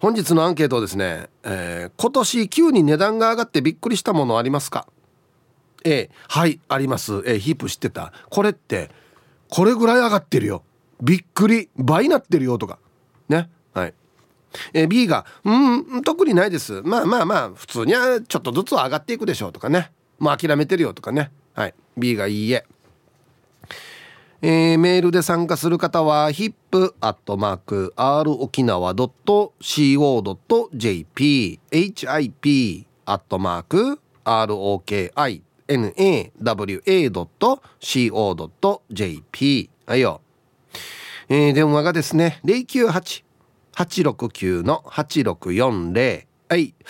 本日のアンケートですね、えー、今年急に値段が上がってびっくりしたものありますか？A はいあります。A ヒープ知ってた。これってこれぐらい上がってるよ。びっくり倍なってるよとか。ねはい。え B が「うん特にないです。まあまあまあ普通にはちょっとずつ上がっていくでしょう」とかね「もう諦めてるよ」とかね。はい。B がいいえ。えー、メールで参加する方は hip.r 沖縄 .co.jp hip アットマーク ROKINAWA.co.jp はいよ、えー、電話がですね098-869-8640はい。フ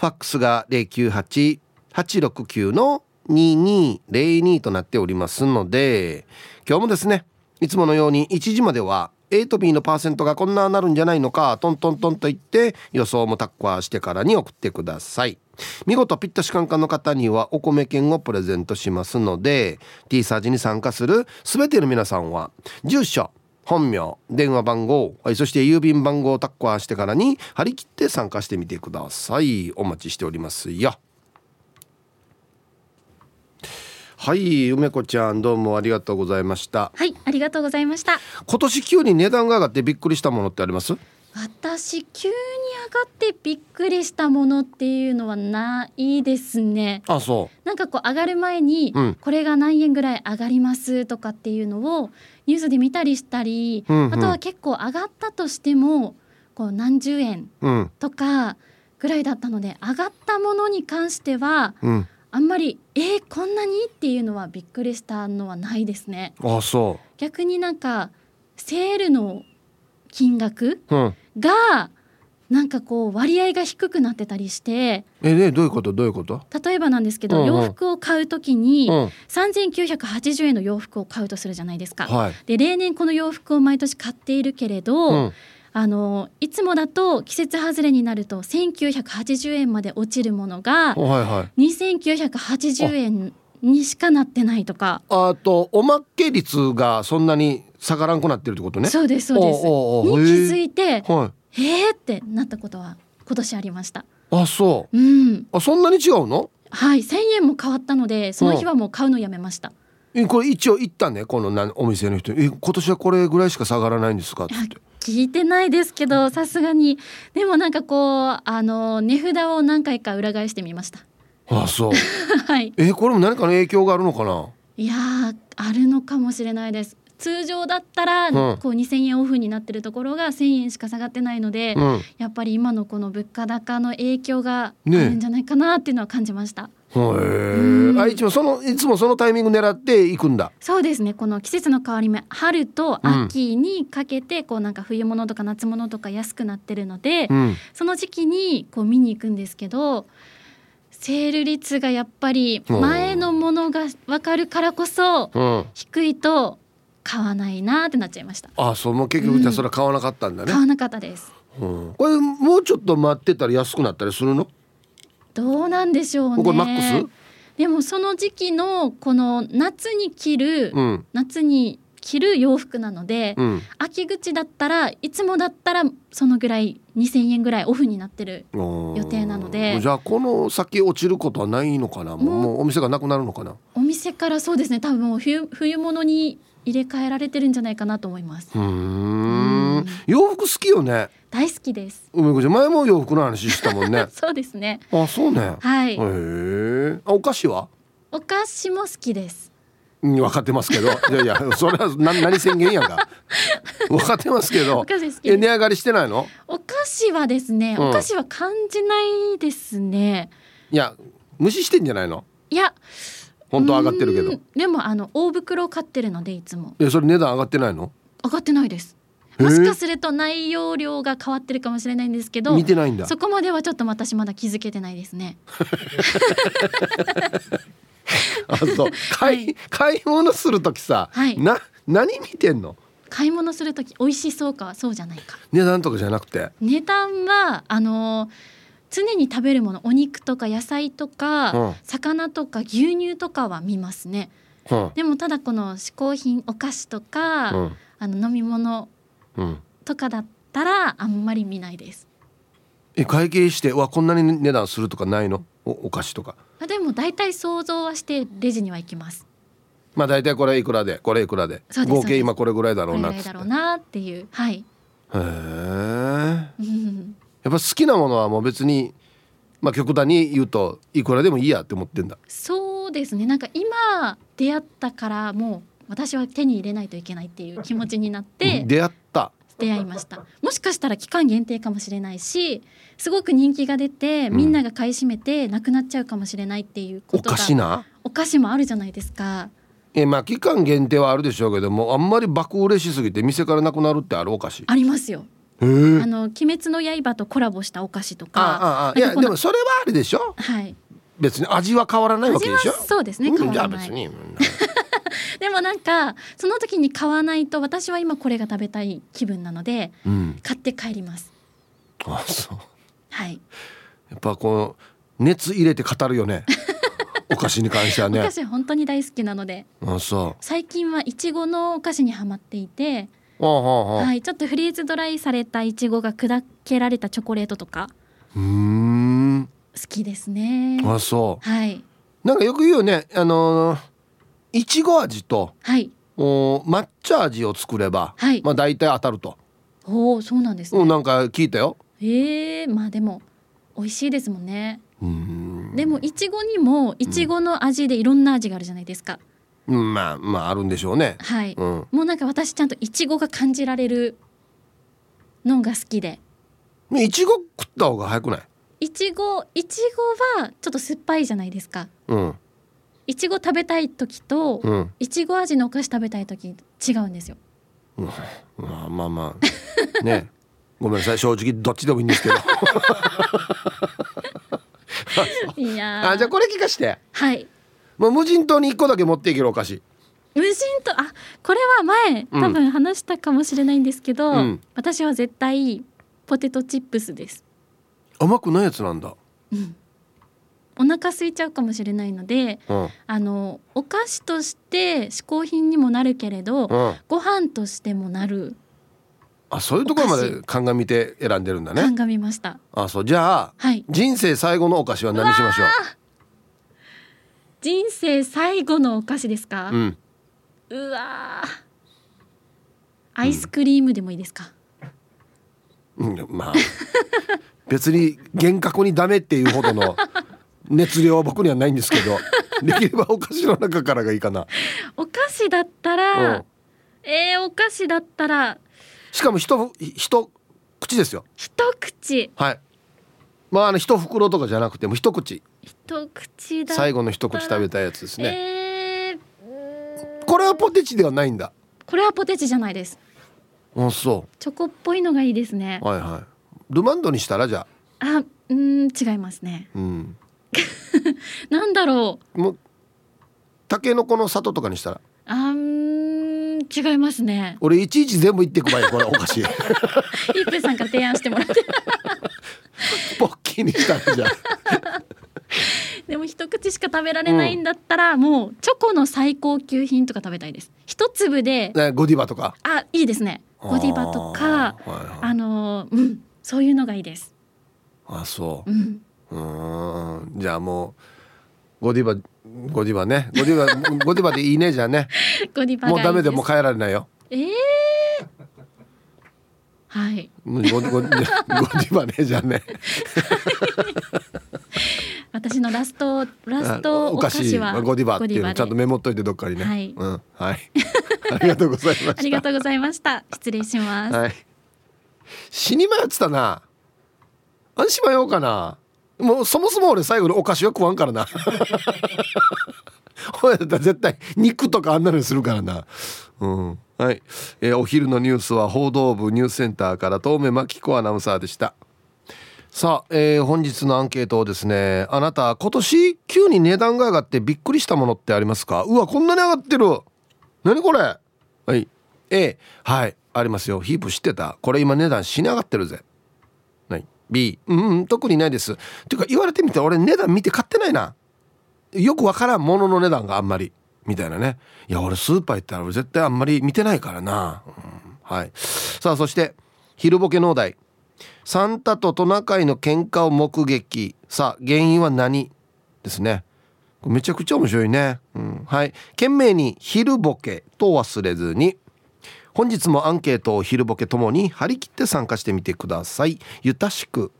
ァックスが098-869の2202となっておりますので今日もですねいつものように1時までは A と B のパーセントがこんななるんじゃないのかトントントンと言って予想もタッカーしてからに送ってください。見事ピッタシカンカの方にはお米券をプレゼントしますので T サージに参加する全ての皆さんは住所本名電話番号そして郵便番号をタッカーしてからに張り切って参加してみてください。お待ちしておりますよ。はい梅子ちゃんどうもありがとうございました。はいありがとうございました。今年急に値段が上がってびっくりしたものってあります？私急に上がってびっくりしたものっていうのはないですね。あそう。なんかこう上がる前に、うん、これが何円ぐらい上がりますとかっていうのをニュースで見たりしたり、うんうん、あとは結構上がったとしてもこう何十円とかぐらいだったので、上がったものに関しては、うんあんまりえー、こんなに？っていうのはびっくりしたのはないですね。あそう。逆になんかセールの金額が、なんかこう割合が低くなってたりしてえねどういうこと？どういうこと？例えばなんですけど、うんうん、洋服を買うときに、うん、3980円の洋服を買うとするじゃないですか。はい、で例年この洋服を毎年買っているけれど、うんあのいつもだと季節外れになると1980円まで落ちるものが、はいはい、2980円にしかなってないとか。あとおまけ率がそんなに下がらんくなってるってことね。そうですそうです。に気づいてはい、えーってなったことは今年ありました。あそう、うん、あそんなに違うの？はい1000円も変わったのでその日はもう買うのやめました、これ一応言ったねこのなお店の人。え今年はこれぐらいしか下がらないんですか？って聞いてないですけどさすがに。でもなんかこうあの値札を何回か裏返してみました。あそう。はい。えこれも何かの影響があるのかな？いやあるのかもしれないです。通常だったら、こう2,000円オフになってるところが1,000円しか下がってないので、うん、やっぱり今のこの物価高の影響があるんじゃないかなっていうのは感じました。へえ。あ一応そのいつもそのタイミング狙っていくんだ。そうですね。この季節の変わり目、春と秋にかけて、こうなんか冬物とか夏物とか安くなってるので、うん、その時期にこう見に行くんですけど。セール率がやっぱり前のものが分かるからこそ低いと買わないなってなっちゃいました。あそう。もう結局じゃそれは買わなかったんだね、買わなかったです、うん、これもうちょっと待ってたら安くなったりするの？どうなんでしょうね。これマックス？でもその時期のこの夏に着る、うん、夏に着る洋服なので、うん、秋口だったらいつもだったらそのぐらい2,000円ぐらいオフになってる予定なので。じゃあこの先落ちることはないのかな？もうお店がなくなるのかな？お店からそうですね。多分冬冬物に入れ替えられてるんじゃないかなと思います。うん。洋服好きよね大好きです。梅子ちゃん前も洋服の話したもんね。そうですね。あそうね。はい。へえ。お菓子は？お菓子も好きです。うん、分かってますけど。いやいやそれは何何宣言やんか 分かってますけど。え値上がりしてないの？お菓子はですね、うん、お菓子は感じないですね。いや無視してんじゃないの？いや本当上がってるけど。でもあの大袋を買ってるのでいつも。えそれ値段上がってないの？上がってないですもしかすると内容量が変わってるかもしれないんですけど見てないんだ。そこまではちょっと私まだ気づけてないですね。あそう。買い、はい、買い物する時さ、はい、な何見てんの？買い物する時美味しそうかそうじゃないか。値段とかじゃなくて？値段はあのー常に食べるものお肉とか野菜とか、うん、魚とか牛乳とかは見ますね、うん、でもただこの嗜好品お菓子とか、うん、あの飲み物とかだったらあんまり見ないです。え会計してわこんなに値段するとかないの？おお菓子とか。あでも大体想像はしてレジには行きます。まあ大体これいくらでこれいくらで。合計今これぐらいだろうな。っつってこれぐらいだろうなっていう。はい。へえうんやっぱ好きなものはもう別にまあ極端に言うといくらでもいいやって思ってんだ。そうですね。なんか今出会ったからもう私は手に入れないといけないっていう気持ちになって出会った。出会いました。もしかしたら期間限定かもしれないしすごく人気が出てみんなが買い占めてなくなっちゃうかもしれないっていうこおとがかしな？お菓子もあるじゃないですか。えまあ期間限定はあるでしょうけどもあんまり爆売れしすぎて店からなくなるってあるお菓子。ありますよ。あの「鬼滅の刃」とコラボしたお菓子とあかああいやでもそれはあれでしょ？はい。別に味は変わらないわけ味でしょ？はそうですねうん変わらない。じゃあ別に。うん でもなんかその時に買わないと私は今これが食べたい気分なのでうん。買って帰ります。あそう。はい、やっぱこう熱入れて語るよね。お菓子に関してはおね菓子本当に大好きなので。あそう。最近はいちごのお菓子にはまっていて、ああああはい、ちょっとフリーズドライされたいちごが砕けられたチョコレートとかうーん。好きですね。あそはい、うなんかよく言うよね。あのーいちご味とはい、お抹茶味を作れば、はい。まあ大体当たると、おおそうなんですね、うん、なんか聞いたよ。ええまあでも美味しいですもんね。うーん。でもいちごにもいちごの味でいろんな味があるじゃないですか、うんまあまああるんでしょうね。はい、うん。もうなんか私ちゃんといちごが感じられるのが好きで。ねいちご食った方が早くない？いちごいちごはちょっと酸っぱいじゃないですか。うんいちご食べたい時とうん。いちご味のお菓子食べたい時違うんですよ。まあまあまあ。ね。ごめんなさい正直どっちでもいいんですけど。いやー。あじゃあこれ聞かして。はい。もう無人島に1個だけ持っていけるお菓子。無人島？あこれは前うん。多分話したかもしれないんですけど、うん。私は絶対ポテトチップスです、甘くないやつなんだ。うん、お腹空いちゃうかもしれないのでうん。あのお菓子として嗜好品にもなるけれど、うん。ご飯としてもなる。あそういうところまおで鑑みて選んでるんだね。鑑みました。あそう。じゃあはい。人生最後のお菓子は何しましょ人生最後のお菓子ですか？う、うん。うわー。アイスクリームでもいいですか、うん、まあ。別に厳格にダメっていうほどの熱量は僕にはないんですけど できればお菓子の中からがいいかな。お菓子だったうらん。えー、お菓子だったら。しかも一一口ですよ。一口。はい。まああの一袋とかじゃなくても一口。一口だ最後の一口食べたやつですね、えーこれはポテチではないんだ。これはポテチじゃないです。あそチョコっぽいのがいいですね。うはいはい。ルマンドにしたらじゃあ。あうーん違いますね。うん なんだろう。もうタケノコの里とかにしたら？あん違いますね。俺いちいち全部言ってくばいこれお菓子。ヒップさんから提案してもらって。ポッキーにしたらじゃあ。でも一口しか食べられないんだったら、もうチョコの最高級品とか食べたいです。一粒で。ねゴディバとか？あいいですね。ゴディバとかあーはいはい。あのーうんそういうのがいいです。あそう。うんうーん。じゃあもうゴディバゴディバね。ゴディバ ゴディバでいいねじゃあね。ゴディバもうダメでもう帰られないよ。ええはい。ゴディ ゴディバねじゃあね。私のラストラスあトお菓子はゴディバっていうので。ちゃんとメモっといてどっかにね。はい。うんはい。ありがとうございました。ありがとうございました。失礼します、はい。死に迷ってたな。あんし迷おうかなもうそもそも俺最後にお菓子は食わんからな。ほやだったら絶対肉とかあんなのにするからな。うん。はい、えーお昼のニュースは報道部ニュースセンターから遠目真紀子アナウンサーでした。さあ、えー本日のアンケートをですねあなた今年急に値段が上がってびっくりしたものってありますか？うわこんなに上がってる。何これ？はい。A はい。ありますよ。ヒープ知ってた？これ今値段死に上がってるぜ。はい B うん、うん、特にないです。っていうか言われてみたら俺値段見て買ってないな。よくわからんものの値段があんまり。みたいなね。いや俺スーパー行ったら絶対あんまり見てないからな、うんはい。さあそして昼ボケ農大サンタとトナカイの喧嘩を目撃。さあ原因は何ですね。めちゃくちゃ面白いね、うん、はい。懸命に昼ボケと忘れずに。本日もアンケートを昼ボケともに張り切って参加してみてください。ゆたしく。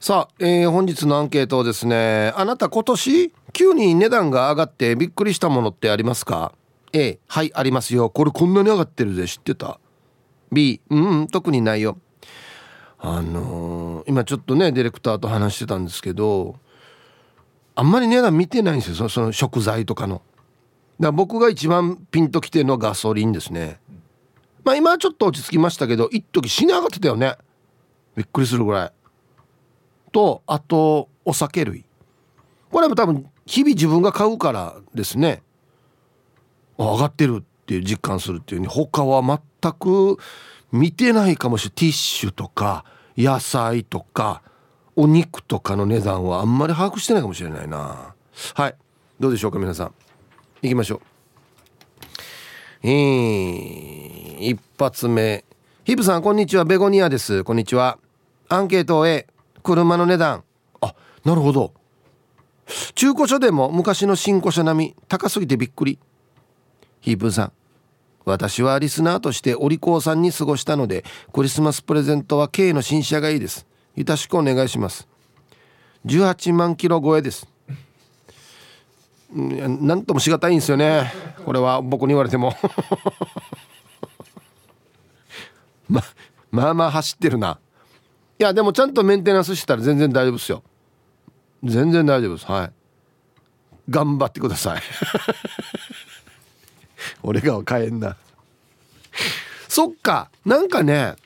さあ、えー、本日のアンケートですねあなた今年急に値段が上がってびっくりしたものってありますか？A はいありますよ。これこんなに上がってるぜ。知ってた？B うん、うん、特にないよ。あのー、今ちょっとねディレクターと話してたんですけどあんまり値段見てないんですよその食材とかの。だから僕が一番ピンときてるのはガソリンですね。まあ今はちょっと落ち着きましたけど一時死に上がってたよね。びっくりするぐらい。とあとお酒類。これも多分日々自分が買うからですね。上がってるっていう実感するっていうに他は全く見てないかもしれない。ティッシュとか野菜とかお肉とかの値段はあんまり把握してないかもしれないな。はい。どうでしょうか皆さん。行きましょう。えー、一発目。ヒブさんこんにちは。ベゴニアです。こんにちは。アンケート A 車の値段。あなるほど。中古車でも昔の新古車並み。高すぎてびっくり。ヒープさん私はリスナーとしてお利口さんに過ごしたのでクリスマスプレゼントは K の新車がいいです。よろしくお願いします。18万キロ超えです。何ともしがたいんですよね。これは僕に言われても。ままあまあ走ってるな。いやでもちゃんとメンテナンスしてたら全然大丈夫ですよ。全然大丈夫です。はい。頑張ってください。俺が買えんな。そっか。なんかね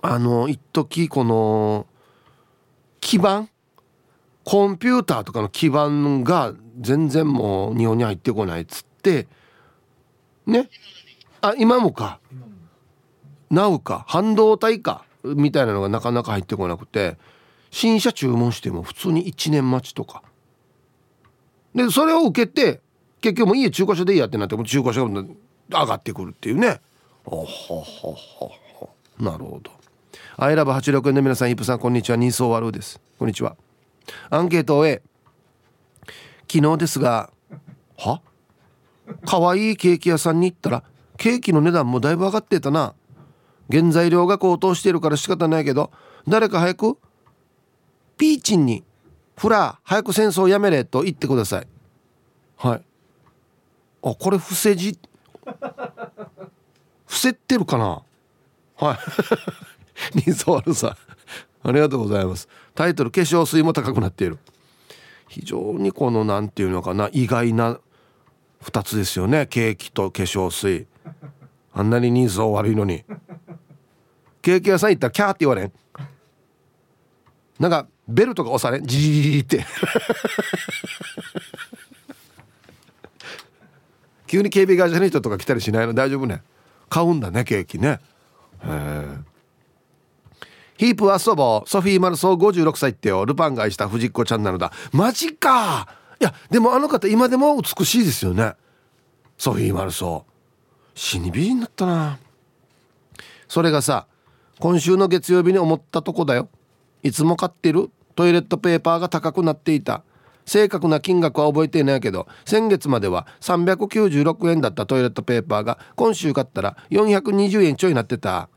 あの一時この基盤コンピューターとかの基盤が全然もう日本に入ってこないっつってね？あ今もか？なうか？半導体か？みたいなのがなかなか入ってこなくて新車注文しても普通に1年待ちとか。でそれを受けて結局もう家中古車でいいやってなっても中古車が上がってくるっていうね。ほほほほなるほど。アイラブ86円の皆さんイップさんこんにちは。人相悪です。こんにちは。アンケートを A 昨日ですがは？可愛いケーキ屋さんに行ったらケーキの値段もだいぶ上がってたな。原材料が高騰しているから仕方ないけど誰か早くピーチンにフラー早く戦争やめれと言ってください。はい。あこれ伏せ字？伏せってるかな？はい。ニー悪さありがとうございます。タイトル化粧水も高くなっている。非常にこの何て言うのかな意外な2つですよね。ケーキと化粧水。あんなに人相悪いのに。ケーキ屋さん行ったらキャーって言われん。なんかベルとか押されん。ジーって急に警備会社の人とか来たりしないの大丈夫ね買うんだねケーキねへえヒープ遊ぼうソフィー・マルソー56歳ってよ。ルパンが愛した藤子ちゃんなのだ。マジか。いやでもあの方今でも美しいですよね。ソフィー・マルソー。死に美人だったな。それがさ今週の月曜日に思ったとこだよ。いつも買ってるトイレットペーパーが高くなっていた。正確な金額は覚えていないけど先月までは396円だったトイレットペーパーが今週買ったら420円ちょいになってた。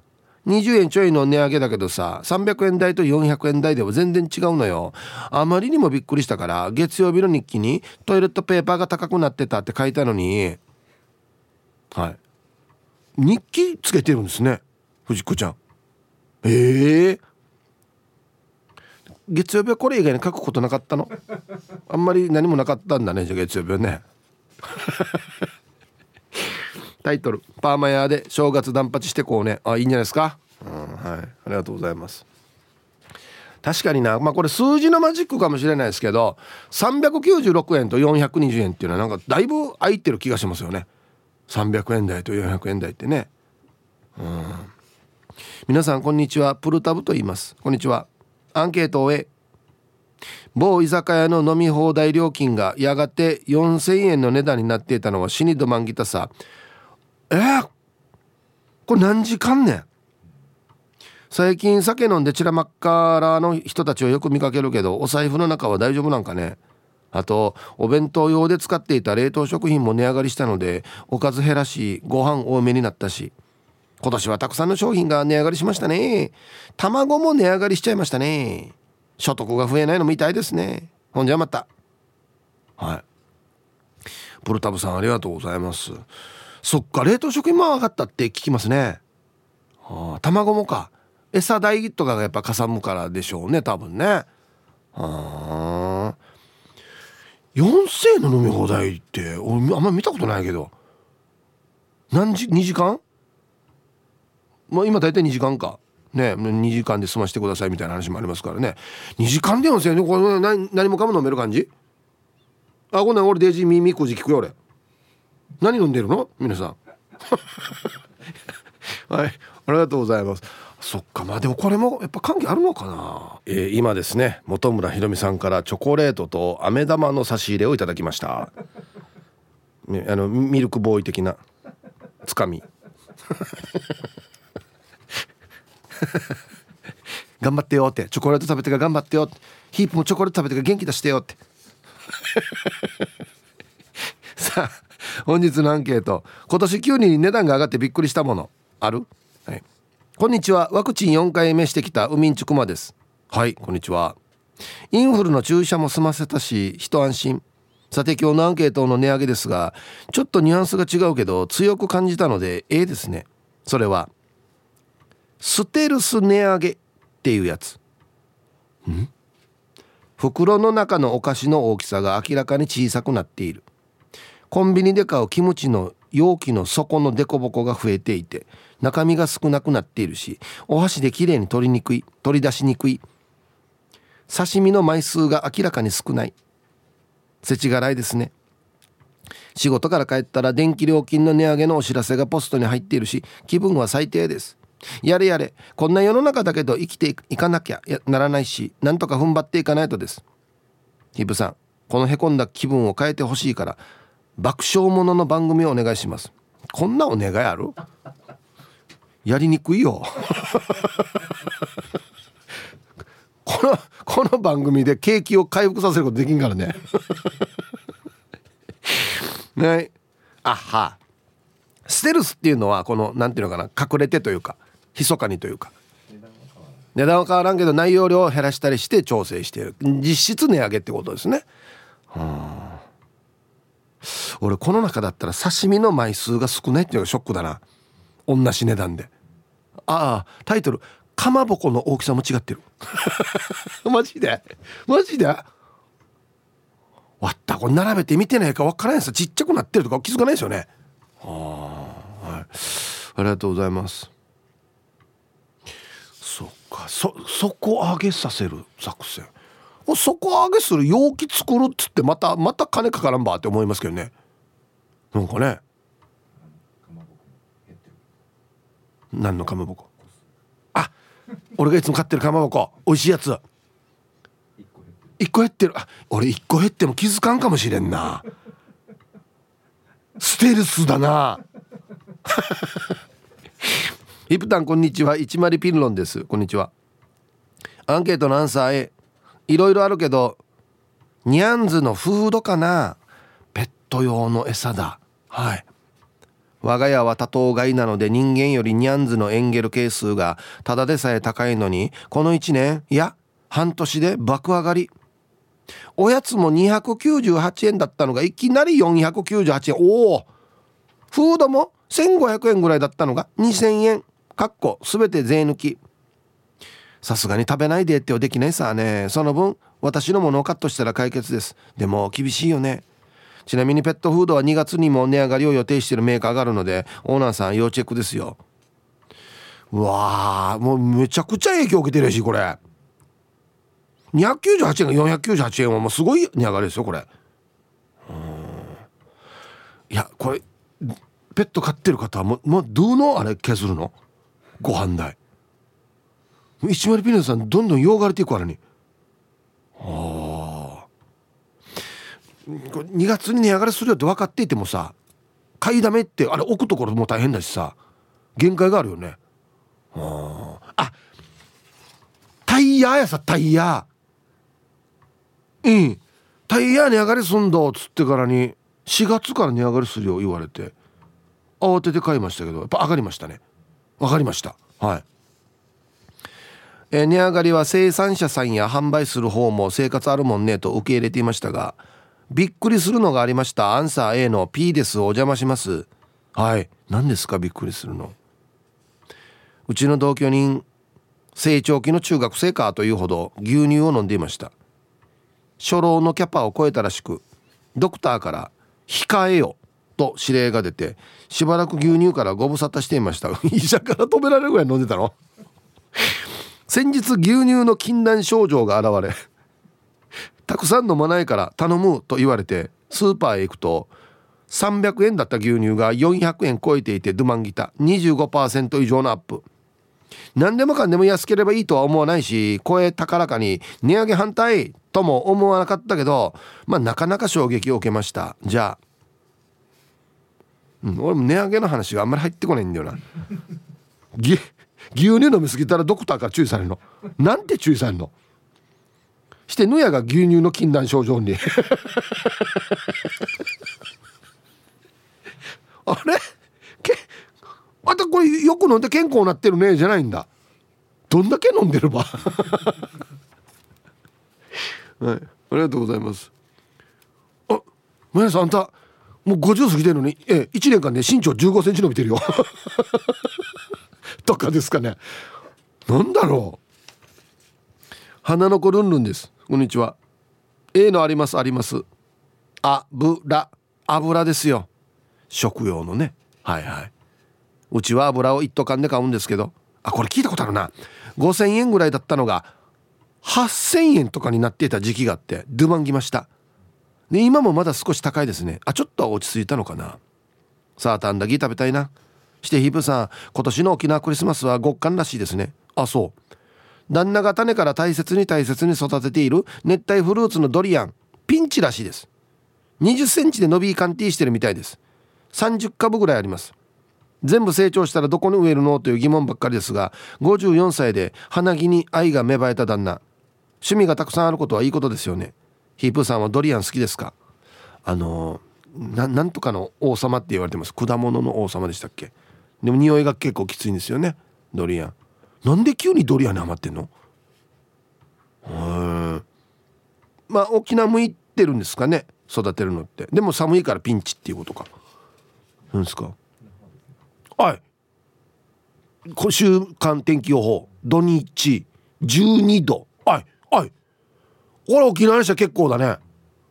20円ちょいの値上げだけどさ300円台と400円台では全然違うのよ。あまりにもびっくりしたから月曜日の日記にトイレットペーパーが高くなってたって書いたのに。はい。日記つけてるんですね藤子ちゃん。ええー、月曜日はこれ以外に書くことなかったの？あんまり何もなかったんだねじゃあ月曜日はね。タイトル「パーマ屋で正月断髪してこうね」あいいんじゃないですか、うん、はい。ありがとうございます。確かにな。まあこれ数字のマジックかもしれないですけど396円と420円っていうのはなんかだいぶ空いてる気がしますよね。300円台と400円台ってね。うん。皆さんこんにちは。プルタブと言います。こんにちは。アンケートを終え某居酒屋の飲み放題料金がやがて4000円の値段になっていたのは死にどまんぎたさ。え？ー、これ何時間ねん？最近酒飲んで散らまっからの人たちをよく見かけるけどお財布の中は大丈夫なんかね？あとお弁当用で使っていた冷凍食品も値上がりしたのでおかず減らしご飯多めになったし今年はたくさんの商品が値上がりしましたね。卵も値上がりしちゃいましたね。所得が増えないのみたいですね。ほんじゃまた。はい。プルタブさんありがとうございます。そっか冷凍食品も上がったって聞きますね。あ。卵もか。餌代とかがやっぱかさむからでしょうね多分ね。はあ。4000円の飲み放題って俺あんま見たことないけど。何時2時間？まあ今大体2時間か。ね2時間で済ましてくださいみたいな話もありますからね。2時間で4000円これ何何もかも飲める感じ？あこんなん俺デイジーミミコジ聞くよ俺何飲んでるの？皆さん。はいありがとうございます。そっかまあでもこれもやっぱ関係あるのかな、えー、今ですね本村ひろみさんからチョコレートと飴玉の差し入れをいただきました。ね、あのミルクボーイ的なつかみ。頑張ってよって。チョコレート食べてから頑張ってよって。ヒープもチョコレート食べてから元気出してよって。さあ本日のアンケート。今年急に値段が上がってびっくりしたもの。ある、はい、こんにちは。ワクチン4回目してきたウミンチュクマです。はいこんにちは。インフルの注射も済ませたし一安心。さて今日のアンケートの値上げですがちょっとニュアンスが違うけど強く感じたのでええですね。それはステルス値上げっていうやつ。ん？袋の中のお菓子の大きさが明らかに小さくなっている。コンビニで買うキムチの容器の底の凸凹が増えていて中身が少なくなっているしお箸できれいに取りにくい取り出しにくい。刺身の枚数が明らかに少ない。世知辛いですね。仕事から帰ったら電気料金の値上げのお知らせがポストに入っているし気分は最低です。やれやれこんな世の中だけど生きていかなきゃならないしなんとか踏ん張っていかないとです。ヒブさんこのへこんだ気分を変えてほしいから爆笑ものの番組をお願いします。こんなお願いある？やりにくいよ。このこの番組で景気を回復させることできんからね。ね。あは。ステルスっていうのはこの何ていうのかな？隠れてというか密かにというか。値段は変わらん。けど内容量を減らしたりして調整している。実質値上げってことですね。俺この中だったら刺身の枚数が少ないっていうのがショックだな。同じ値段で。ああタイトル「かまぼこの大きさも違ってる」マジで？マジで？わった。これ並べて見てないか分からないです。ちっちゃくなってるとか気づかないですよね。あ,、はい、ありがとうございます。そっか。そ底上げさせる作戦。底上げする容器作るっつってまたまた金かからんばって思いますけどね。なんかね。何のかまぼこ？あ俺がいつも買ってるかまぼこ。美味しいやつ。1個減ってる。あ俺1個減っても気づかんかもしれんな。ステルスだな。ヒプタンこんにちは。一丸ピンロンです。こんにちは。アンケートのアンサー A いろいろあるけどニャンズのフードかな。ペット用の餌だ。はい。我が家は多頭飼いなので人間よりニャンズのエンゲル係数がただでさえ高いのにこの1年いや半年で爆上がり。おやつも298円だったのがいきなり498円。おお。フードも1500円ぐらいだったのが2000円。かっこ全て税抜き。さすがに食べないでってはできないさね。その分私のものをカットしたら解決です。でも厳しいよね。ちなみにペットフードは2月にも値上がりを予定しているメーカーがあるのでオーナーさん要チェックですよ。うわーもうめちゃくちゃ影響受けてるしこれ。298円が498円はもうすごい値上がりですよこれ。いやこれペット飼ってる方はもうもうどの？あれ削るの？ご飯代。一丸ピネさんどんどんよがれていくからにああ2月に値上がりするよって分かっていてもさ買いだめってあれ置くところも大変だしさ限界があるよね。ああヤやさタイヤ。うん。タイヤ値上がりすんだっつってからに4月から値上がりするよ言われて。慌てて買いましたけどやっぱ上がりましたね。わかりました。はい。え値上がりは生産者さんや販売する方も生活あるもんねと受け入れていましたがびっくりするのがありました。アンサー A の P です。お邪魔します。はい。何ですかびっくりするの。うちの同居人成長期の中学生かというほど牛乳を飲んでいました。初老のキャパを超えたらしくドクターから「控えよ」と指令が出てしばらく牛乳からご無沙汰していました。医者から止められるぐらい飲んでたの。先日牛乳の禁断症状が現れたくさん飲まないから頼むと言われてスーパーへ行くと300円だった牛乳が400円超えていてドゥマンギタ25%以上のアップ。何でもかんでも安ければいいとは思わないし声高らかに値上げ反対とも思わなかったけどまあなかなか衝撃を受けました。じゃあ、うん、俺も値上げの話があんまり入ってこないんだよな。牛乳飲みすぎたらドクターから注意されるの。なんて注意されるの？してぬやが牛乳の禁断症状に。あれ？けまたこれよく飲んで健康になってるねじゃないんだ。どんだけ飲んでれば。はい。ありがとうございます。あマヤさんあんたもう50過ぎてるのにえ1年間ね身長1 5センチ伸びてるよ。とかですかね。なんだろう。花の子ルンルンですこんにちは。A のありますあります。油油ですよ。食用のね。はいはい。うちは油を一斗缶で買うんですけど。あこれ聞いたことあるな。5,000円ぐらいだったのが8,000円とかになっていた時期があってドゥマン来ました。で今もまだ少し高いですね。あちょっと落ち着いたのかな。さあタンダギー食べたいな。してヒープさん今年の沖縄クリスマスは極寒らしいですね。あそう。旦那が種から大切に大切に育てている熱帯フルーツのドリアンピンチらしいです。20センチで伸びカンティーしてるみたいです。30株ぐらいあります。全部成長したらどこに植えるのという疑問ばっかりですが54歳で花木に愛が芽生えた旦那。趣味がたくさんあることはいいことですよね。ヒープーさんはドリアン好きですか？あのななんとかの王様って言われてます。果物の王様でしたっけ？でも匂いが結構きついんですよねドリアン。なんで急にドリアンにハマってんの？うんまあ沖縄向いてるんですかね？育てるのって。でも寒いからピンチっていうことか。なんですか？はい。今週間天気予報。土日12度。はい。はい。これ沖縄にしては結構だね。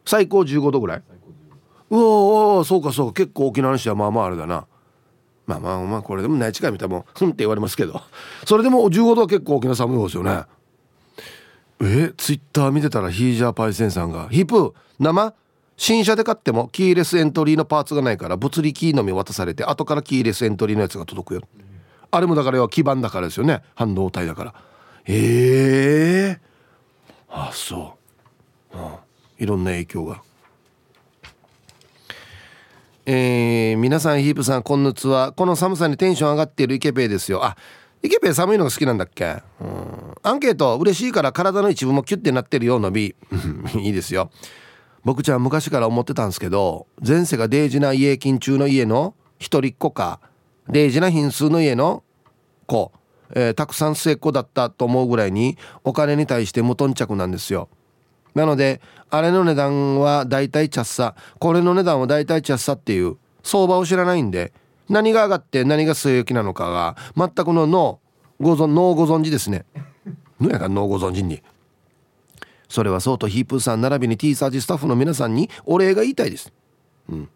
最高15度ぐらい。うおおそうかそうか。結構沖縄にしてはまあまああれだなまあまあまあこれでも内地から見たらもうふんって言われますけど。それでも15度は結構沖縄寒い方ですよね。えツイッター見てたらヒージャーパイセンさんが「ヒップ生新車で買ってもキーレスエントリーのパーツがないから物理キーのみ渡されて後からキーレスエントリーのやつが届くよ」あれもだからは基板だからですよね。半導体だから。ええー、あそう、うん、いろんな影響が。えー、皆さんヒープさんこんぬつは。この寒さにテンション上がっているイケペイですよ。あイケペイ寒いのが好きなんだっけ？うん。アンケート嬉しいから体の一部もキュッてなってるよ伸び。いいですよ。僕ちゃん昔から思ってたんですけど前世がデージな家勤中の家の一人っ子か。デージな品数の家の子、えー、たくさん末っ子だったと思うぐらいにお金に対して無頓着なんですよ。なのであれの値段はだいたいチャッサ。これの値段はだいたいチャッサっていう相場を知らないんで何が上がって何が据え置きなのかが全くの脳ご存脳ご存知ですね。何やか脳ご存知に。それはそうとヒープーさん並びに T サージスタッフの皆さんにお礼が言いたいです。うん。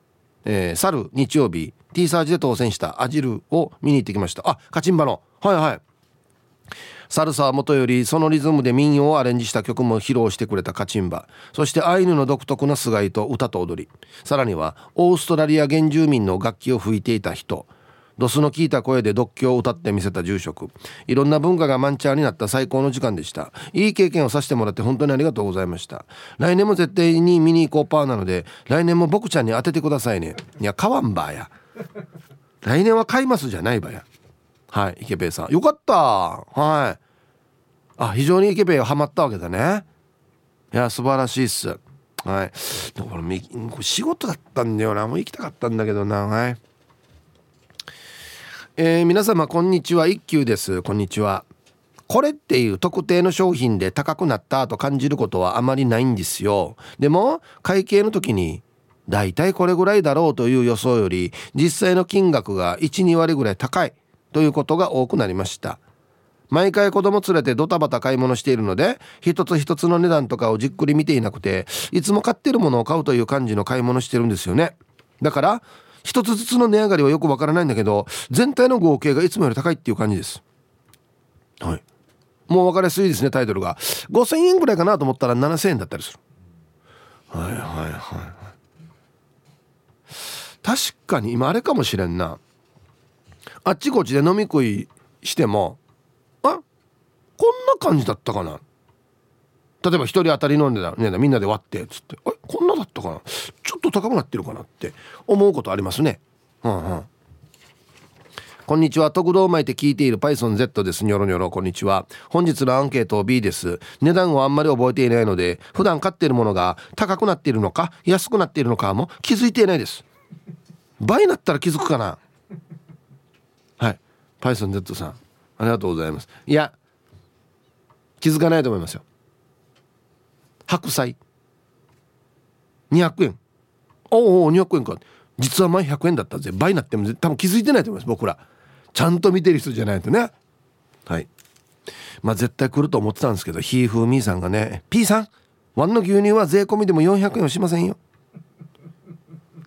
えー、去る日曜日 T サージで当選したアジルを見に行ってきました。あカチンバの。はいはい。サルサはもとよりそのリズムで民謡をアレンジした曲も披露してくれたカチンバ。そしてアイヌの独特な菅井と歌と踊り。さらにはオーストラリア原住民の楽器を吹いていた人。ドスの効いた声で独協を歌ってみせた住職。いろんな文化がマンチャーになった最高の時間でした。いい経験をさせてもらって本当にありがとうございました。来年も絶対に見に行こうパーなので来年も僕ちゃんに当ててくださいね。いや買わんばや。来年は買いますじゃないばや。はい池ペイさん。よかった。はい。あ非常にイケペイはハマったわけだね。いや素晴らしいっす。はい。でもこれ仕事だったんだよな。もう行きたかったんだけどな。はい。えー、皆様こんにちは。一休です。こんにちは。これっていう特定の商品で高くなったと感じることはあまりないんですよ。でも会計の時にだいたいこれぐらいだろうという予想より実際の金額が12割ぐらい高い。ということが多くなりました。毎回子供連れてドタバタ買い物しているので一つ一つの値段とかをじっくり見ていなくていつも買ってるものを買うという感じの買い物してるんですよね。だから一つずつの値上がりはよくわからないんだけど全体の合計がいつもより高いっていう感じです。はい。もう分かりやすいですねタイトルが。5000円ぐらいかなと思ったら7000円だったりする。はいはいはい。確かに今あれかもしれんなあっちこっちで飲み食いしてもあこんな感じだったかな例えば1人当たりの値段ねみんなで割ってっつって「えこんなだったかなちょっと高くなってるかな」って思うことありますね。うんうんこんにちは。特道を巻いて聞いている PythonZ です。ニョロニョロ、こんにちは。本日のアンケート B です。値段をあんまり覚えていないので、普段買っているものが高くなっているのか、安くなっているのかも気づいていないです。倍になったら気づくかなはい。PythonZ さん、ありがとうございます。いや、気づかないと思いますよ。白菜。200円。おお200円か。実は前100円だったぜ。倍になっても多分気づいてないと思います僕ら。ちゃんと見てる人じゃないとね。はい。まあ絶対来ると思ってたんですけどひーふーみーさんがね「P さん？ワンの牛乳は税込みでも400円はしませんよ」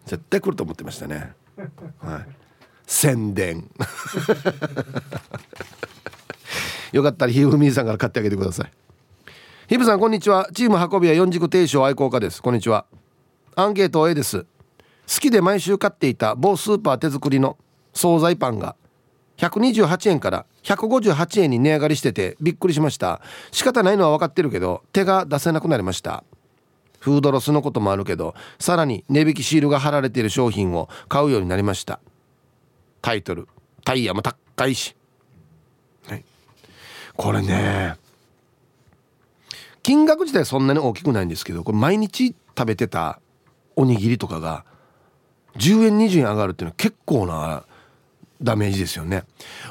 絶対来ると思ってましたね。はい。宣伝。よかったらひふみーさんから買ってあげてください。ヒブさんこんにちは。チーム運び屋四軸定称愛好家です。こんにちは。アンケート A です。好きで毎週買っていた某スーパー手作りの惣菜パンが128円から158円に値上がりしててびっくりしました。仕方ないのは分かってるけど手が出せなくなりました。フードロスのこともあるけどさらに値引きシールが貼られている商品を買うようになりました。タイトル。タイヤも高いし、はい、これね。金額自体そんなに大きくないんですけどこれ毎日食べてたおにぎりとかが10円20円上がるっていうのは結構なダメージですよね。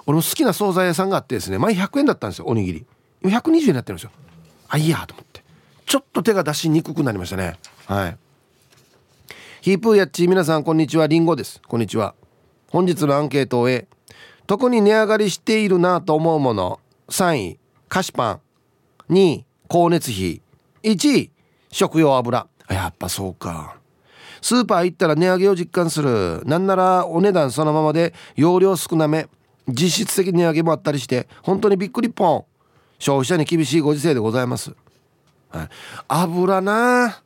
俺も好きな惣菜屋さんがあってですね前100円だったんですよおにぎり。120円になってるんですよ。あいいやと思って。ちょっと手が出しにくくなりましたね。はい。ヒープーやっち皆さんこんにちは。りんごです。こんにちは。本日のアンケートを終え特に値上がりしているなと思うもの3位菓子パン。2位光熱費。1位食用油。やっぱそうか。スーパー行ったら値上げを実感する。なんならお値段そのままで容量少なめ実質的値上げもあったりして本当にびっくりポン。消費者に厳しいご時世でございます、はい、油な。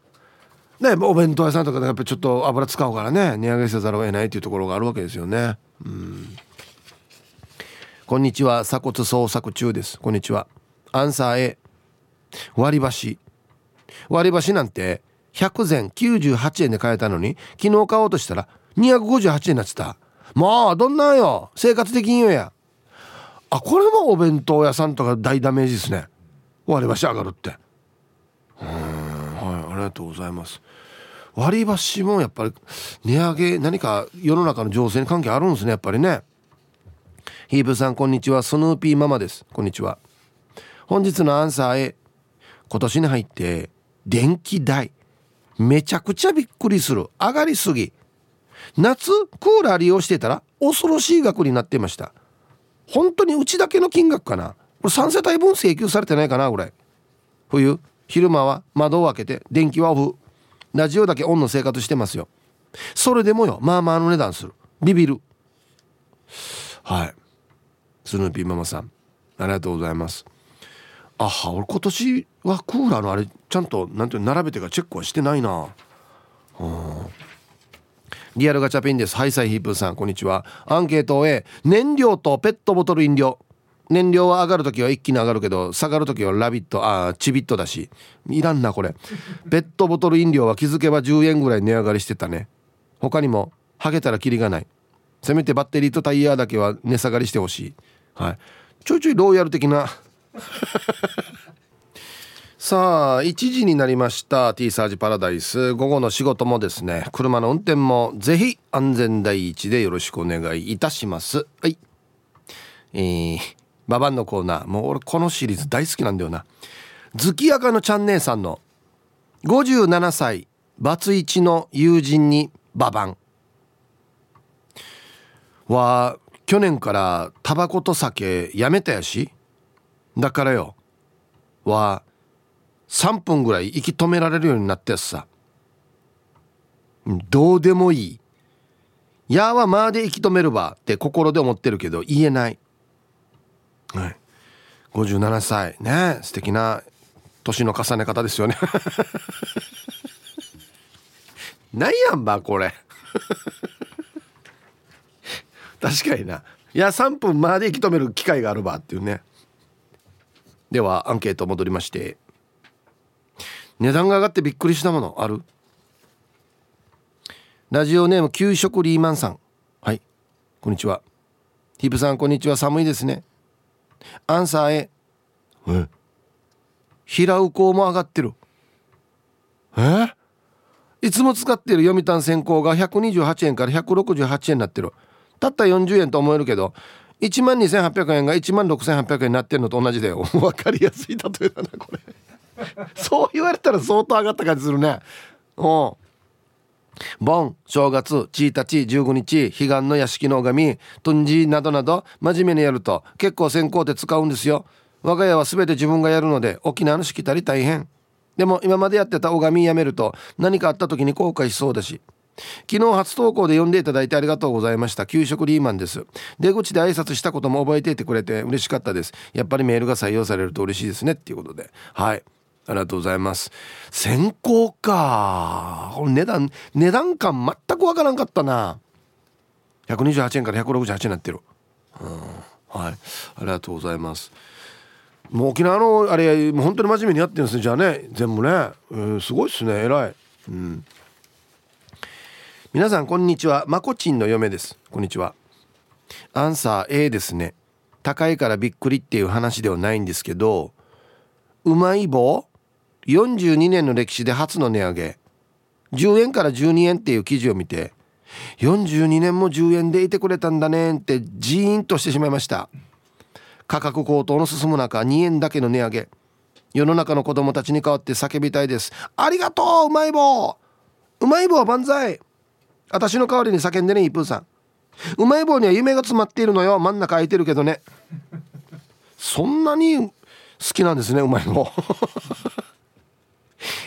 ねお弁当屋さんとかでやっぱちょっと油使うからね値上げせざるを得ないというところがあるわけですよね。うん。こんにちは。鎖骨捜索中です。こんにちは。アンサー A 割り箸。割り箸なんて100膳98円で買えたのに昨日買おうとしたら258円になってた。まあどんなんよ。生活できんよや。あこれもお弁当屋さんとか大ダメージですね。割り箸上がるって。うん。ありがとうございます。割り箸もやっぱり値上げ何か世の中の情勢に関係あるんですねやっぱりね。ヒーブさんこんにちは。スヌーピーママです。こんにちは。本日のアンサー A 今年に入って電気代。めちゃくちゃびっくりする。上がりすぎ。夏クーラー利用してたら恐ろしい額になってました。本当にうちだけの金額かな。これ3世帯分請求されてないかなぐらい冬。昼間は窓を開けて電気はオフ。ラジオだけオンの生活してますよ。それでもよまあまあの値段する。ビビる。はい。スヌーピーママさん。ありがとうございます。あは俺今年はクーラーのあれちゃんとなんていう並べてかチェックはしてないな。リアルガチャピンです。ハイサイヒープーさんこんにちは。アンケートを A 燃料とペットボトル飲料。燃料は上がる時は一気に上がるけど下がる時はラビットああチビットだし。いらんなこれ。ペットボトル飲料は気づけば10円ぐらい値上がりしてたね。他にもハゲたらキリがない。せめてバッテリーとタイヤだけは値下がりしてほしい。はい。ちょいちょいローヤル的な。さあ1時になりました。T サージパラダイス。午後の仕事もですね。車の運転もぜひ安全第一でよろしくお願いいたします。はい。えー、ババンのコーナー。もう俺このシリーズ大好きなんだよな。月明かのちゃん姉さんの57歳バツイチの友人にババン。は去年からタバコと酒やめたやし。だからよ。は3分ぐらい息止められるようになったやつさ。どうでもいい「やはまあで息止めるば」って心で思ってるけど言えない、はい、57歳。ね。素敵な年の重ね方ですよね。なんやんばこれ。確かにな。いや3分まで息止める機会があるばっていうね。ではアンケート戻りまして。値段が上がってびっくりしたものある？ラジオネーム給食リーマンさん。はい。こんにちは。ヒプさんこんにちは。寒いですね。アンサー A え？平ウコも上がってる。え？いつも使ってる読谷先行が128円から168円になってる。たった40円と思えるけど1万2800円が1万6800円になってるのと同じだよ。分かりやすい例えだなこれ。そう言われたら相当上がった感じするね。うん盆正月1日15日彼岸の屋敷の拝みトンジなどなど真面目にやると結構先行で使うんですよ。我が家は全て自分がやるので沖縄のしきたり大変。でも今までやってた拝みやめると何かあった時に後悔しそうだし。昨日初投稿で読んでいただいてありがとうございました。給食リーマンです。出口で挨拶したことも覚えていてくれて嬉しかったです。やっぱりメールが採用されると嬉しいですね。っていうことで。はい。ありがとうございます。先行か。これ値段値段感全くわからんかったな。128円から168円になってる。うん。はい。ありがとうございます。もう沖縄のあれもう本当に真面目にやってるんですね。じゃあね全部ね、えー、すごいっすね。偉い。うん。皆さんこんにちは。まこちんの嫁です。こんにちは。アンサー A ですね。高いからびっくりっていう話ではないんですけどうまい棒？42年の歴史で初の値上げ。10円から12円っていう記事を見て42年も10円でいてくれたんだねってジーンとしてしまいました。価格高騰の進む中2円だけの値上げ。世の中の子供たちに代わって叫びたいです。ありがとううまい棒。うまい棒万歳。私の代わりに叫んでねイープーさん。うまい棒には夢が詰まっているのよ。真ん中空いてるけどね。そんなに好きなんですねうまい棒。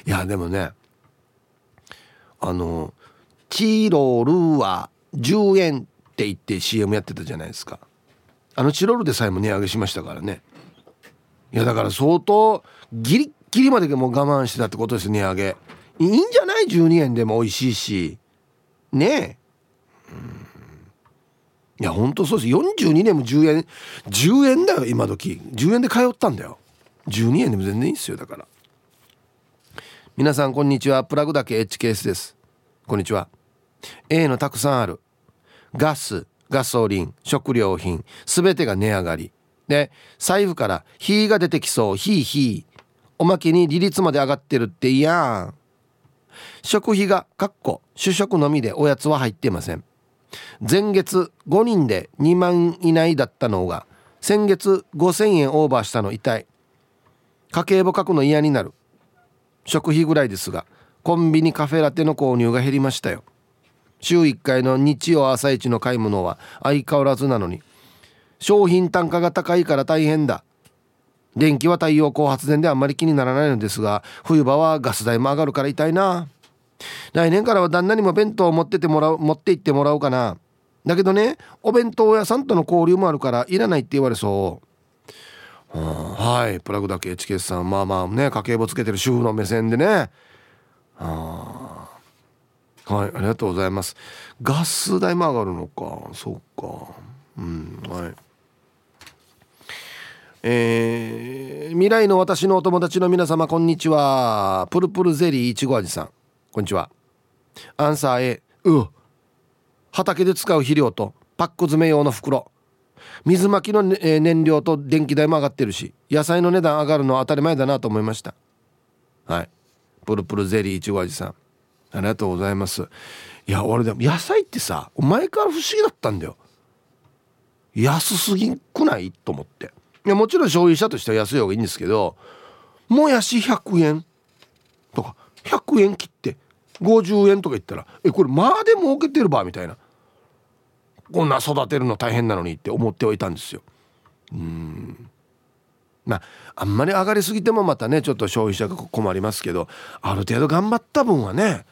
いやでもねあの「チロルは10円」って言って CM やってたじゃないですか。あのチロルでさえも値上げしましたからね。いやだから相当ギリッギリまでもう我慢してたってことです値上げ。いいんじゃない？12円でも美味しいし。ねえ。いやほんとそうです。42年も10円10円だよ今時。10円で通ったんだよ。12円でも全然いいんですよだから。皆さんこんにちは。プラグだけ HKS です。こんにちは。A のたくさんある。ガスガソリン食料品すべてが値上がり。で財布から「ヒーが出てきそう。ヒーヒー」おまけに利率まで上がってるっていやん。食費がかっこ主食のみでおやつは入ってません。前月5人で2万以内だったのが先月5000円オーバーしたの痛い。家計簿書くの嫌になる。食費ぐらいですがコンビニカフェラテの購入が減りましたよ。週1回の日曜朝一の買い物は相変わらずなのに商品単価が高いから大変だ。電気は太陽光発電であんまり気にならないのですが冬場はガス代も上がるから痛いな。来年からは旦那にも弁当を持っててもらう持って行ってもらおうかな。だけどねお弁当屋さんとの交流もあるからいらないって言われそう。はい。プラグだけエチケスさんまあまあね家計簿つけてる主婦の目線でね。はいありがとうございます。ガス代も上がるのか。そっか。うんはい。えー、未来の私のお友達の皆様こんにちは。プルプルゼリーいちご味さん。こんにちは。アンサー A う畑で使う肥料とパック詰め用の袋。水まきの、ね、燃料と電気代も上がってるし野菜の値段上がるのは当たり前だなと思いました。はい。プルプルゼリーいちご味さん。ありがとうございます。いや俺でも野菜ってさ前から不思議だったんだよ。安すぎんくない？と思って。いやもちろん消費者としては安い方がいいんですけどもやし100円。とか100円切って50円とか言ったらえこれまあで儲けてるばみたいな。こんな育てるの大変なのにって思っておいたんですよ。うん。まああんまり上がりすぎてもまたねちょっと消費者が困りますけどある程度頑張った分はね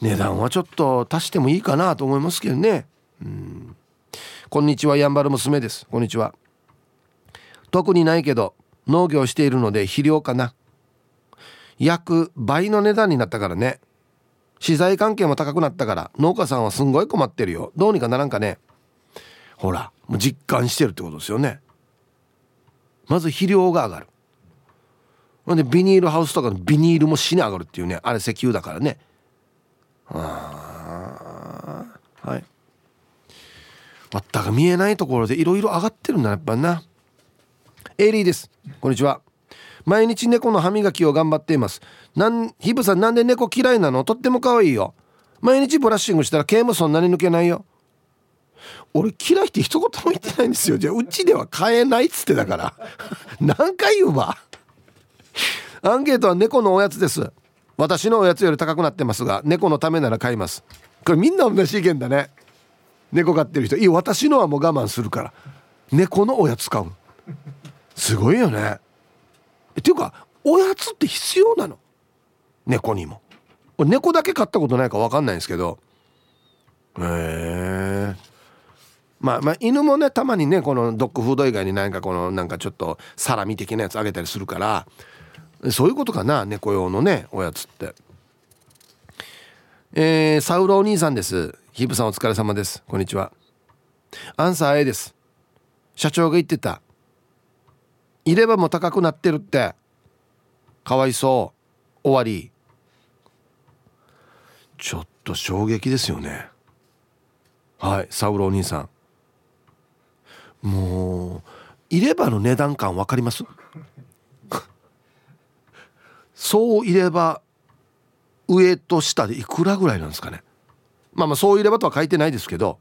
値段はちょっと足してもいいかなと思いますけどね。うん。こんにちはやんばる娘です。こんにちは。特にないけど農業しているので肥料かな。約倍の値段になったからね。資材関係も高くなったから農家さんはすんごい困ってるよ。どうにかならんかね。ほらもう実感してるってことですよね。まず肥料が上がる。ほんでビニールハウスとかのビニールも死に上がるっていうね。あれ石油だからね。あはい。わったが見えないところでいろいろ上がってるんだやっぱな。エイリーです。こんにちは。毎日猫の歯磨きを頑張っています。なんヒブさんなんで猫嫌いなの？とっても可愛いよ。毎日ブラッシングしたら毛もそんなに抜けないよ。俺嫌いって一言も言ってないんですよ。じゃあうちでは買えないっつってだから。何回言うわ？アンケートは猫のおやつです。私のおやつより高くなってますが猫のためなら買います。これみんな同じ意見だね。猫飼ってる人。いい私のはもう我慢するから。猫のおやつ買う。すごいよね。っていうかおやつって必要なの？猫にも。猫だけ飼ったことないか分かんないんですけど。へえ。まあまあ犬もねたまにねこのドッグフード以外に何かこのなんかちょっとサラミ的なやつあげたりするからそういうことかな猫用のねおやつって。えー、サウロお兄さんです。ヒブさんお疲れ様です。こんにちは。アンサー A です。社長が言ってた。入れ歯も高くなってるって。かわいそう。終わり。ちょっと衝撃ですよね。はいサウロお兄さん。もう入れ歯の値段感分かります？そう入れ歯上と下でいくらぐらいなんですかね。まあまあそう入れ歯とは書いてないですけど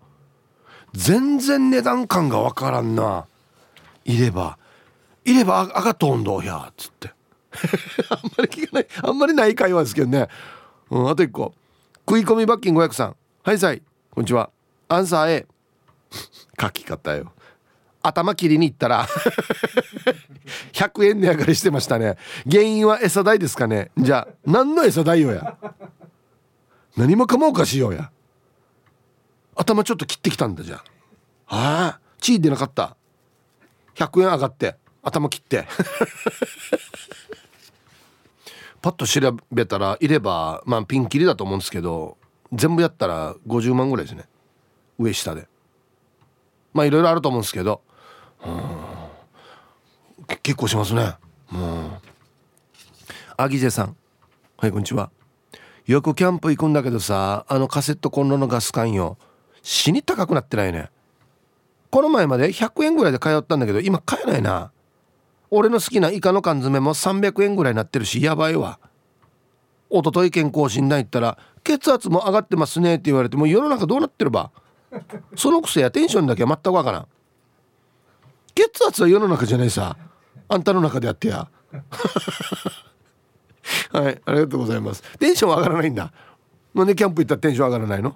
全然値段感が分からんな。入れ歯。入れ歯赤とんどやっつって。あんまり聞かない。あんまりない会話ですけどね、うん、あと一個。食い込み罰金500さん。はいさい。こんにちは。アンサー A 書き方よ。頭切りに行ったら。100円値上がりしてましたね。原因は餌代ですかね。じゃあ何の餌代よや。何もかもおかしいよや。頭ちょっと切ってきたんだじゃあ。ああ血出なかった。100円上がって。頭切って。パッと調べたらいればまあピンキリだと思うんですけど全部やったら50万ぐらいですね。上下で。まあいろいろあると思うんですけど。うん。結構しますね。うん。アギゼさん。はいこんにちは。よくキャンプ行くんだけどさあのカセットコンロのガス管よ。死に高くなってないね。この前まで100円ぐらいで通ったんだけど今買えないな。俺の好きなイカの缶詰も300円ぐらいになってるしやばいわ。一昨日健康診断行ったら血圧も上がってますねって言われても世の中どうなってるば。そのくせやテンションだけは全くわからん。血圧は世の中じゃないさ。あんたの中でやってや。はいありがとうございます。テンション上がらないんだ。なんでキャンプ行ったらテンション上がらないの？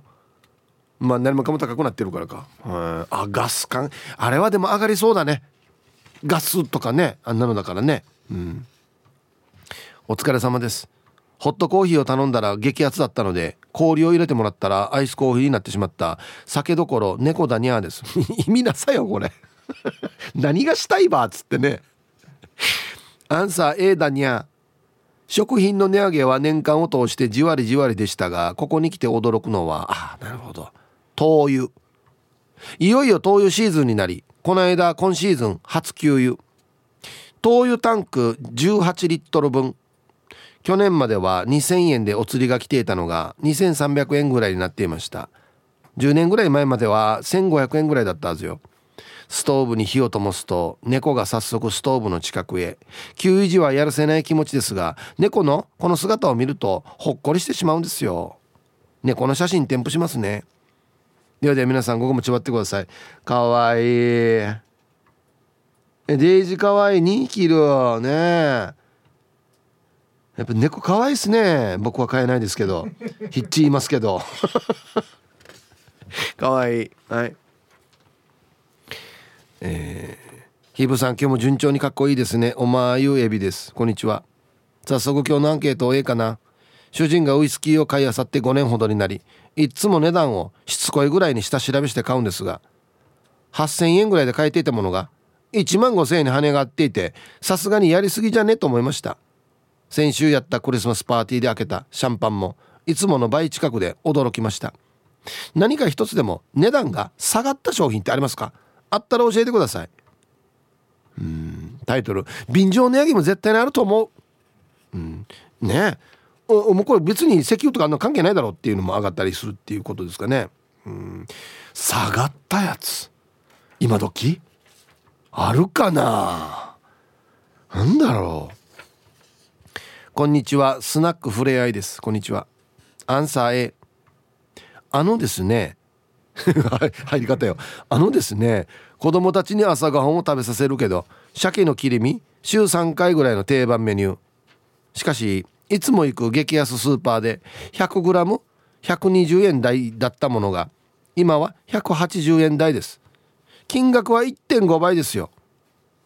まあ何もかも高くなってるからか。あガス管。あれはでも上がりそうだね。ガスとかねあんなのだからね。うん。お疲れ様です。ホットコーヒーを頼んだら激アツだったので氷を入れてもらったらアイスコーヒーになってしまった。酒どころ猫だにゃーです。意味なさよこれ。何がしたいばっつってね。アンサー A だにゃ食品の値上げは年間を通してじわりじわりでしたがここに来て驚くのはあなるほど。灯油。いよいよ灯油シーズンになりこの間今シーズン初給油。灯油タンク18リットル分。去年までは2000円でお釣りが来ていたのが2300円ぐらいになっていました。10年ぐらい前までは1500円ぐらいだったはずよ。ストーブに火を灯すと猫が早速ストーブの近くへ。給維持はやるせない気持ちですが猫のこの姿を見るとほっこりしてしまうんですよ。猫の写真添付しますね。ではでは皆さんここもちばってください。かわいい。えデイジかわいい。2匹いるね。やっぱ猫かわいいっすね。僕は飼えないですけど。ヒッチ言いますけど。かわいい。はい。えー、ヒブさん今日も順調にかっこいいですね。おまゆエビです。こんにちは。早速今日のアンケートええかな主人がウイスキーを買いあさって5年ほどになりいつも値段をしつこいぐらいに下調べして買うんですが8,000円ぐらいで買えていたものが1万5,000円に跳ね上がっていてさすがにやりすぎじゃねと思いました。先週やったクリスマスパーティーで開けたシャンパンもいつもの倍近くで驚きました。何か一つでも値段が下がった商品ってありますか？あったら教えてください。うんタイトル「便乗値上げも絶対にあると思う」うんねえ。もうこれ別に石油とかあんな関係ないだろうっていうのも上がったりするっていうことですかね。うん。下がったやつ。今時？あるかな？なんだろう？こんにちは。スナックふれあいです。こんにちは。アンサー A あのですね。入り方よ。あのですね。子供たちに朝ごはんを食べさせるけど鮭の切り身？週3回ぐらいの定番メニュー。しかしいつも行く激安スーパーで 100g120 円台だったものが今は180円台です。金額は1.5倍ですよ。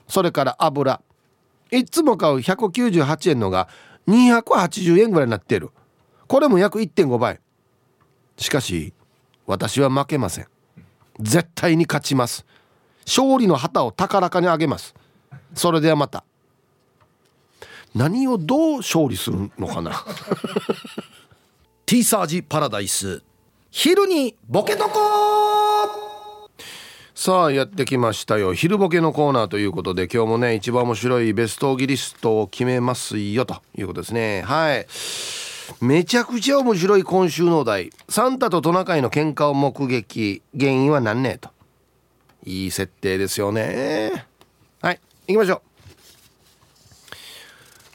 それから油。いつも買う198円のが280円ぐらいになっている。これも約1.5倍。しかし私は負けません。絶対に勝ちます。勝利の旗を高らかに上げます。それではまた。何をどう勝利するのかな？ティーサージパラダイス。昼にボケとこさあやってきましたよ。昼ボケのコーナーということで今日もね一番面白いベストギリストを決めますよと。いうことですね。はい。めちゃくちゃ面白い今週のお題。サンタとトナカイの喧嘩を目撃。原因は何ね？と。いい設定ですよね。はい。行きましょう。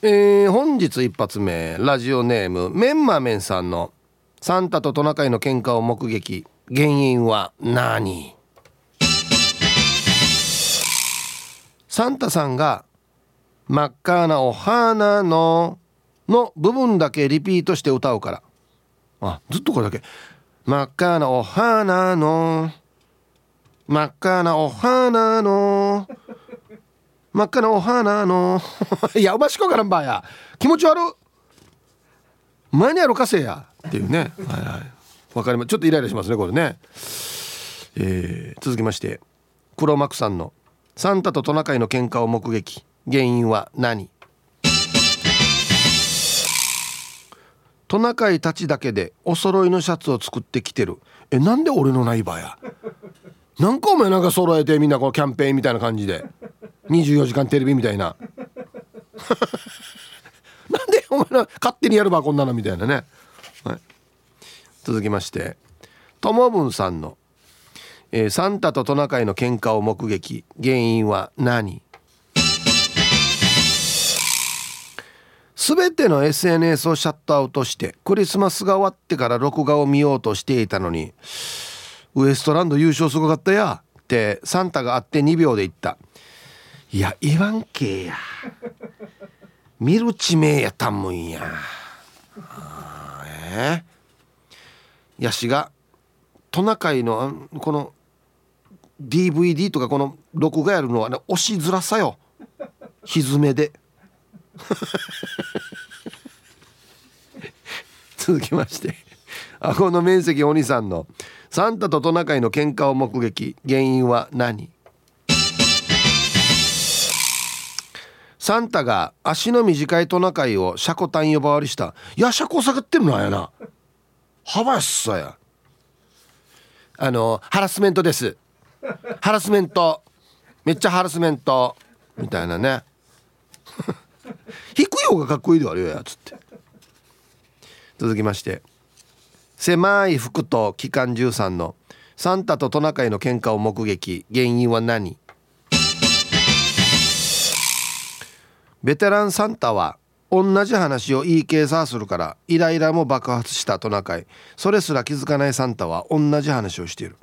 えー、本日一発目ラジオネームメンマメンさんのサンタとトナカイの喧嘩を目撃。原因は何？サンタさんが真っ赤なお花のの部分だけリピートして歌うから。あずっとこれだけ。真っ赤なお花の真っ赤なお花の真っ赤なお花のい やおましこからんばや。気持ち悪前にあるかせや。っていうね。はいはい。わかりますちょっとイライラしますねこれね。えー、続きまして。黒幕さんの「サンタとトナカイの喧嘩を目撃。原因は何?」トナカイたちだけでお揃いのシャツを作ってきてる。えなんで俺のないばや？なんかお前なんか揃えてみんなこのキャンペーンみたいな感じで。24時間テレビみたいな。なんでお前ら勝手にやればこんなのみたいなね、はい、続きましてともぶんさんの、えー、サンタとトナカイの喧嘩を目撃。原因は何？全ての SNS をシャットアウトしてクリスマスが終わってから録画を見ようとしていたのにウエストランド優勝すごかったや。ってサンタがあって2秒で言った。いや言わんけや。見る地名やたんもんや。えー、やしがトナカイのこの DVD とかこの録画やるのはね押しづらさよ。歪めで。続きまして。顎の面積お兄さんの。サンタとトナカイの喧嘩を目撃。原因は何？サンタが足の短いトナカイをシャコタン呼ばわりした。いやシャコ下がってるのやな。幅やっさや。あのハラスメントです。ハラスメント。めっちゃハラスメント。みたいなね。低い方がかっこいいではあるよやつって。続きまして。狭い服と機関銃さんの。サンタとトナカイの喧嘩を目撃。原因は何？ベテランサンタは同じ話を言い計算するからイライラも爆発したトナカイそれすら気づかないサンタは同じ話をしている。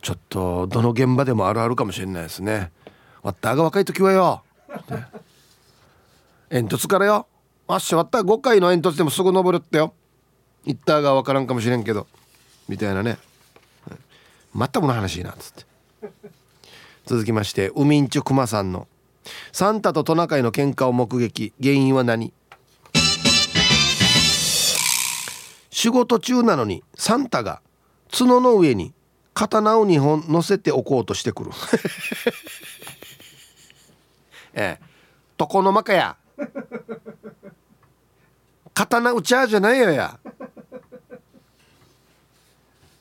ちょっとどの現場でもあるあるかもしれないですね。わったが若い時はよ。煙突からよ。あっしわった5回の煙突でもすぐ登るってよ。言ったが分からんかもしれんけど。みたいなね。またもの話なっつって。続きましてウミンチュクマさんのサンタとトナカイの喧嘩を目撃。原因は何？仕事中なのにサンタが角の上に刀を2本乗せておこうとしてくる。ええ。床の間かや。刀打ちゃうじゃないよや。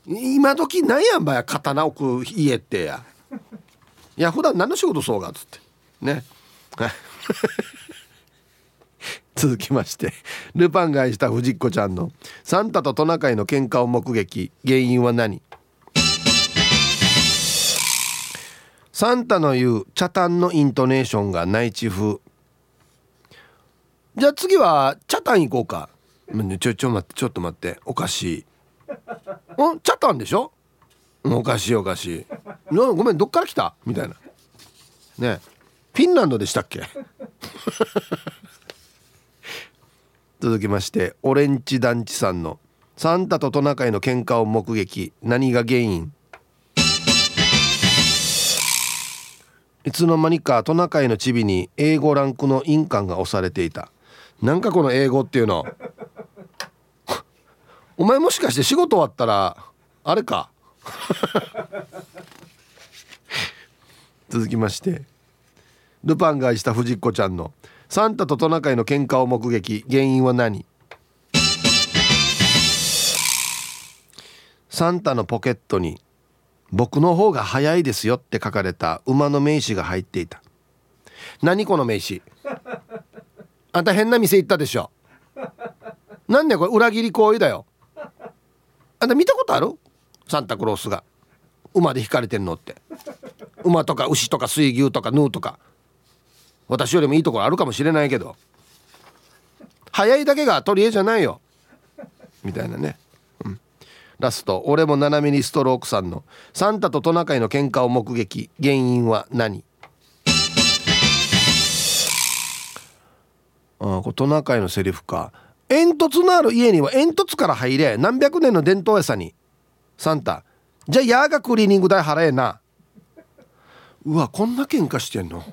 今時なんやんばや刀置く家ってや。いや普段何の仕事そうがっつって。ね。続きましてルパンが愛した藤子ちゃんのサンタとトナカイの喧嘩を目撃。原因は何？サンタの言う茶炭のイントネーションが内地風。じゃあ次は茶炭行こうか。ちょちょ待ってちょっと待って。おかしい。ん茶炭でしょ？おかしいおかしい。ごめんどっから来た？みたいな。ね。えフィンランドでしたっけ？続きましてオレンジ団地さんのサンタとトナカイの喧嘩を目撃。何が原因？いつの間にかトナカイのチビに英語ランクの印鑑が押されていた。なんかこの英語っていうの。お前もしかして仕事終わったらあれか？続きましてルパンが愛した藤子ちゃんの。サンタとトナカイの喧嘩を目撃。原因は何？サンタのポケットに「僕の方が早いですよ」って書かれた馬の名刺が入っていた。何この名刺？あんた変な店行ったでしょ？なんでこれ裏切り行為だよ。あんた見たことある？サンタクロースが。馬で引かれてんのって。馬とか牛とか水牛とかヌーとか。私よりもいいところあるかもしれないけど。早いだけが取り柄じゃないよ。みたいなね、うん、ラスト俺も斜めにストロークさんのサンタとトナカイの喧嘩を目撃。原因は何？あこトナカイのセリフか。煙突のある家には煙突から入れ。何百年の伝統屋さんに。サンタじゃあヤーがクリーニング代払えな。うわこんな喧嘩してんの？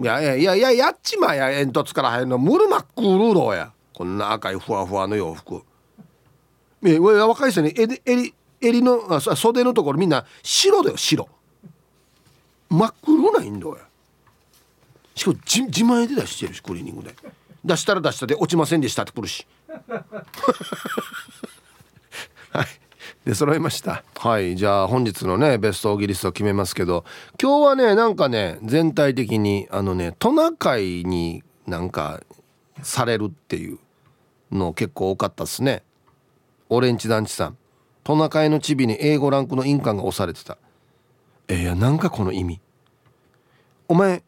いやいやいやいややっちまや煙突から入るの。ムルマックルーローや。こんな赤いふわふわの洋服。え若い人に襟襟襟のあ袖のところみんな白だよ白。真っ黒ないんだよしかも自自前で出してるしクリーニングで。出したら出したで落ちませんでしたってくるし。は いで揃いました。はい。じゃあ本日のねベストオーギリスト決めますけど今日はねなんかね全体的にあのねトナカイになんかされるっていうの結構多かったっすね。オレンジ団地さん。トナカイのチビに英語ランクの印鑑が押されてた。えいやなんかこの意味。お前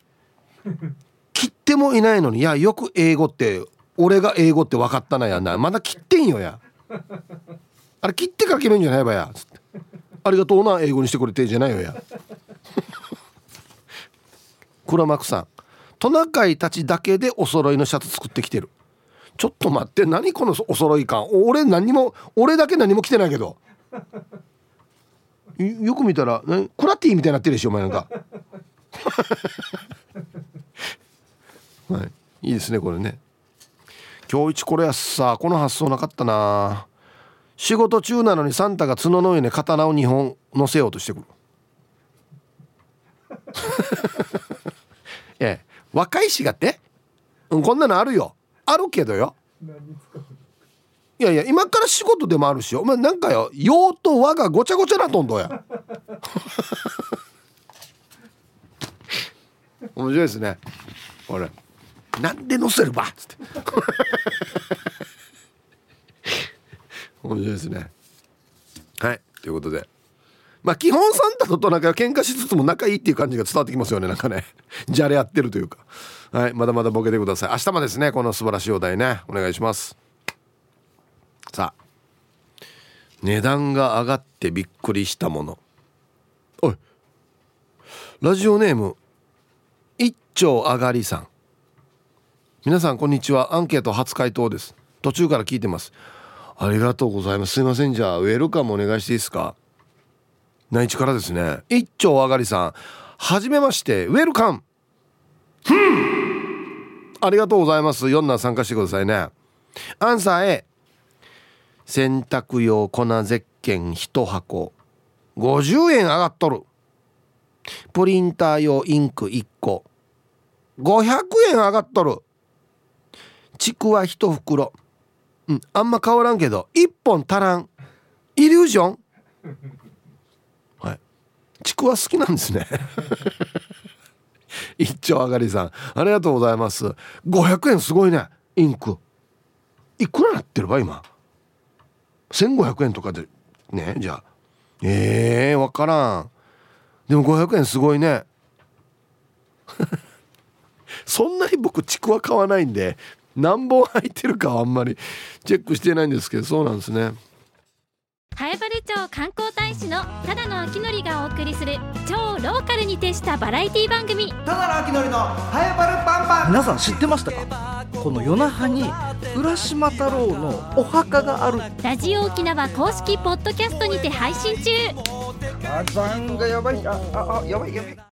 切ってもいないのにいやよく英語って俺が英語って分かったなやな。まだ切ってんよや。あれ切ってから決めんじゃないばや。つってありがとうな英語にしてくれてじゃないよや。黒幕さん。トナカイたちだけでお揃いのシャツ作ってきてる。ちょっと待って何このお揃い感。俺何も俺だけ何も着てないけど。よく見たらクラティみたいになってるでしょお前なんか。はい。いいですねこれね。今日一これやさ。この発想なかったな。仕事中なのにサンタが角の上に刀を2本乗せようとしてくる。ええ。若いしがって、うん、こんなのあるよ。あるけどよ。いやいや今から仕事でもあるしお前なんかよ用と和がごちゃごちゃなとんどや。面白いですね。これ。なんで乗せるば？っつって。面白いですね。はい。ということで。まあ基本サンタととなんか喧嘩しつつも仲いいっていう感じが伝わってきますよねなんかね。じゃれ合ってるというか。はい。まだまだボケてください。明日もですねこの素晴らしいお題ね。お願いします。さあ。値段が上がってびっくりしたもの。おい。ラジオネーム一丁上がりさん。皆さんこんにちは。アンケート初回答です。途中から聞いてます。ありがとうございます。すいません。じゃあウェルカムお願いしていいですか？内地からですね。一丁上がりさん。はじめましてウェルカム。ありがとうございます。4な参加してくださいね。アンサー A 洗濯用粉石鹸1箱。50円上がっとる。プリンター用インク1個。500円上がっとる。ちくわ1袋。うん。あんま変わらんけど1本足らん。イリュージョン？はい。ちくわ好きなんですね。一丁上がりさん。ありがとうございます。500円すごいね。インク。いくらなってるば今？1500円とかでねじゃあ。ええー、分からん。でも500円すごいね。そんなに僕ちくわ買わないんで何本入ってるかはあんまりチェックしてないんですけどそうなんですね。南原町観光大使のただの秋のりがお送りする超ローカルに徹したバラエティ番組。ただの秋のりのハエバルパンパン。皆さん知ってましたか？この夜那覇に浦島太郎のお墓がある。ラジオ沖縄公式ポッドキャストにて配信中。火山がやばい。ああやばいやばい